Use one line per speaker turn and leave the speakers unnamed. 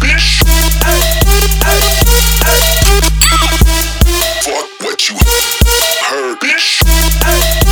Fuck what you heard, bitch.